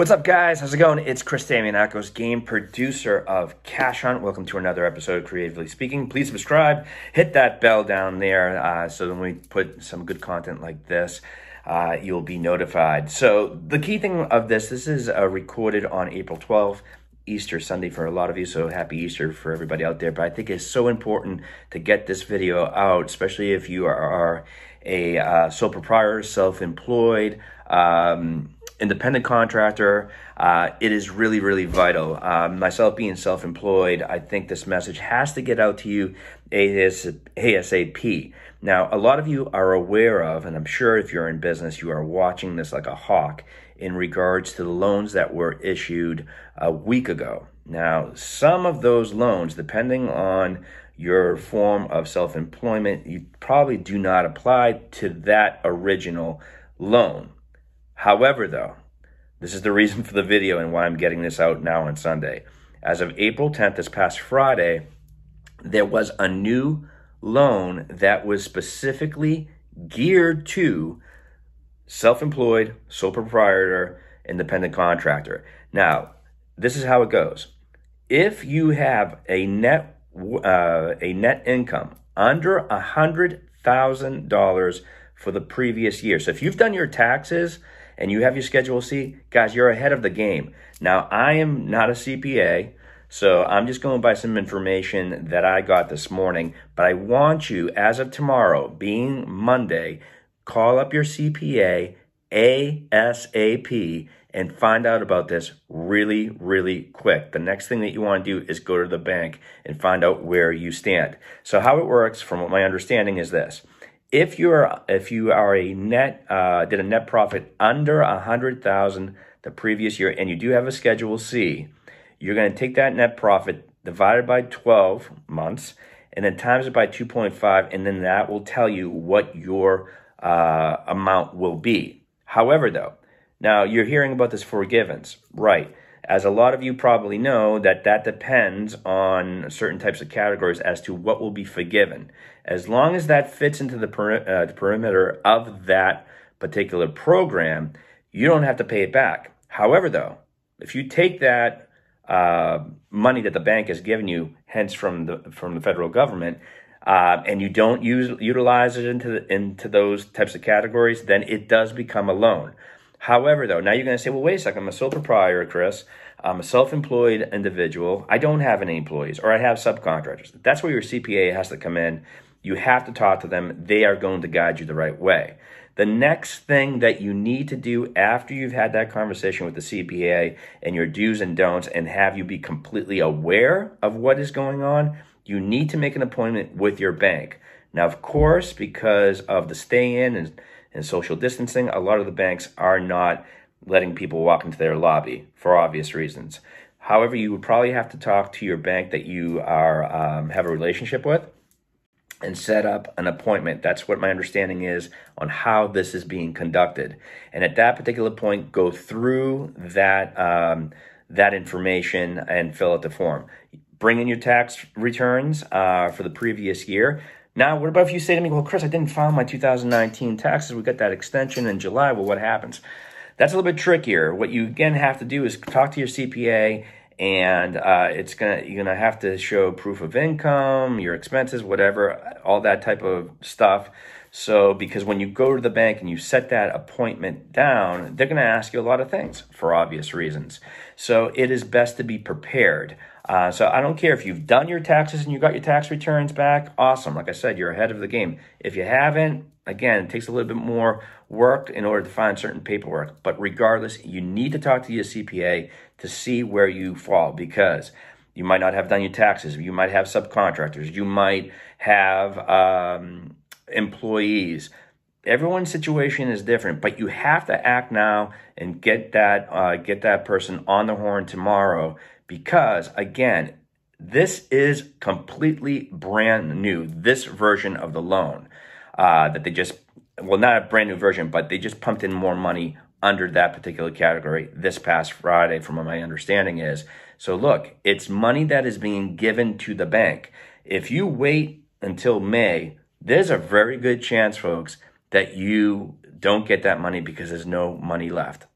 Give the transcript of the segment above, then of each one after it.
What's up, guys? How's it going? It's Chris Damianakos, game producer of Cash Hunt. Welcome to another episode of Creatively Speaking. Please subscribe, hit that bell down there uh, so when we put some good content like this, uh, you'll be notified. So, the key thing of this this is uh, recorded on April 12th. Easter Sunday for a lot of you, so happy Easter for everybody out there. But I think it's so important to get this video out, especially if you are a uh, sole proprietor, self employed, um, independent contractor, uh, it is really, really vital. Um, myself being self employed, I think this message has to get out to you ASAP. Now, a lot of you are aware of, and I'm sure if you're in business, you are watching this like a hawk in regards to the loans that were issued a week ago. Now, some of those loans, depending on your form of self employment, you probably do not apply to that original loan. However, though, this is the reason for the video and why I'm getting this out now on Sunday. As of April 10th, this past Friday, there was a new loan that was specifically geared to self employed, sole proprietor, independent contractor. Now, this is how it goes. If you have a net uh, a net income under a hundred thousand dollars for the previous year, so if you've done your taxes and you have your Schedule C, guys, you're ahead of the game. Now, I am not a CPA, so I'm just going by some information that I got this morning, but I want you, as of tomorrow, being Monday, call up your CPA ASAP and find out about this really, really quick. The next thing that you want to do is go to the bank and find out where you stand. So, how it works, from what my understanding is this if you're if you are a net uh, did a net profit under a hundred thousand the previous year and you do have a schedule c you're going to take that net profit divided by 12 months and then times it by 2.5 and then that will tell you what your uh, amount will be however though now you're hearing about this forgivens right as a lot of you probably know, that that depends on certain types of categories as to what will be forgiven. As long as that fits into the, peri- uh, the perimeter of that particular program, you don't have to pay it back. However, though, if you take that uh, money that the bank has given you, hence from the from the federal government, uh, and you don't use utilize it into the, into those types of categories, then it does become a loan. However, though, now you're going to say, well, wait a second, I'm a sole proprietor, Chris. I'm a self employed individual. I don't have any employees or I have subcontractors. That's where your CPA has to come in. You have to talk to them. They are going to guide you the right way. The next thing that you need to do after you've had that conversation with the CPA and your do's and don'ts and have you be completely aware of what is going on, you need to make an appointment with your bank. Now, of course, because of the stay in and and social distancing, a lot of the banks are not letting people walk into their lobby for obvious reasons. However, you would probably have to talk to your bank that you are um, have a relationship with and set up an appointment. That's what my understanding is on how this is being conducted. And at that particular point, go through that um, that information and fill out the form. Bring in your tax returns uh, for the previous year. Now, what about if you say to me, well, Chris, I didn't file my 2019 taxes. We got that extension in July. Well, what happens? That's a little bit trickier. What you again have to do is talk to your CPA, and uh, it's gonna you're gonna have to show proof of income, your expenses, whatever, all that type of stuff. So, because when you go to the bank and you set that appointment down, they're to ask you a lot of things for obvious reasons. So, it is best to be prepared. Uh, so I don't care if you've done your taxes and you got your tax returns back. Awesome. Like I said, you're ahead of the game. If you haven't, again, it takes a little bit more work in order to find certain paperwork. But regardless, you need to talk to your CPA to see where you fall because you might not have done your taxes. You might have subcontractors. You might have um, employees. Everyone's situation is different, but you have to act now and get that uh, get that person on the horn tomorrow because again, this is completely brand new. This version of the loan uh, that they just well, not a brand new version, but they just pumped in more money under that particular category this past Friday, from what my understanding is. So look, it's money that is being given to the bank. If you wait until May, there's a very good chance, folks, that you don't get that money because there's no money left.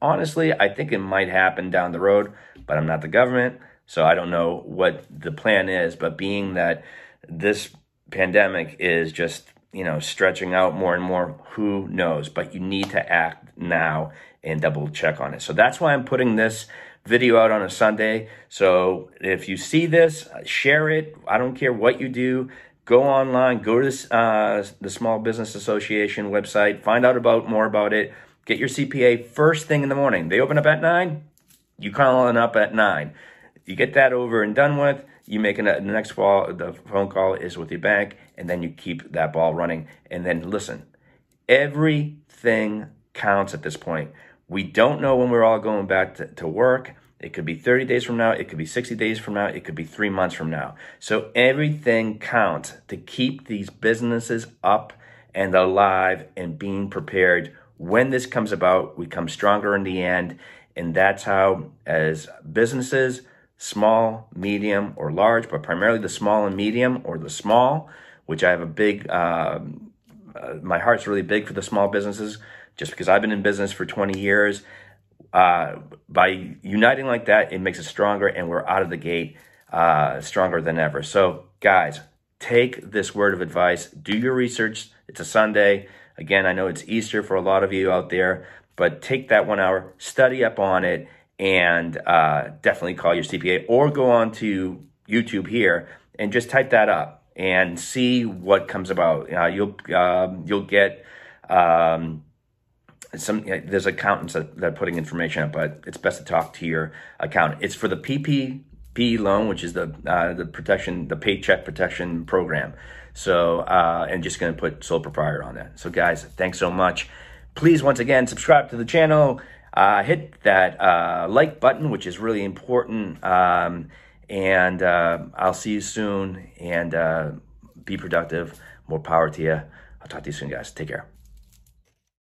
honestly, I think it might happen down the road, but I'm not the government. So I don't know what the plan is. But being that this pandemic is just, you know, stretching out more and more, who knows? But you need to act now and double check on it. So that's why I'm putting this video out on a Sunday. So if you see this, share it. I don't care what you do. Go online, go to this, uh, the Small Business Association website, find out about more about it. Get your CPA first thing in the morning. They open up at nine. You call on up at nine. You get that over and done with. You make an, the next call. The phone call is with your bank, and then you keep that ball running. And then listen, everything counts at this point. We don't know when we're all going back to, to work. It could be 30 days from now. It could be 60 days from now. It could be three months from now. So everything counts to keep these businesses up and alive and being prepared. When this comes about, we come stronger in the end. And that's how, as businesses, small, medium, or large, but primarily the small and medium or the small, which I have a big, um, uh, my heart's really big for the small businesses just because I've been in business for 20 years. Uh, by uniting like that, it makes us stronger and we're out of the gate uh, stronger than ever. So, guys, take this word of advice, do your research. It's a Sunday. Again, I know it's Easter for a lot of you out there, but take that one hour, study up on it, and uh, definitely call your CPA or go on to YouTube here and just type that up and see what comes about. Uh, you'll um, you'll get um, some. There's accountants that, that are putting information up, but it's best to talk to your accountant. It's for the PPP loan, which is the uh, the protection, the Paycheck Protection Program. So, uh, and just going to put sole proprietor on that. So, guys, thanks so much. Please, once again, subscribe to the channel uh, hit that uh, like button, which is really important. Um, and uh, I'll see you soon and uh, be productive. More power to you. I'll talk to you soon, guys. Take care.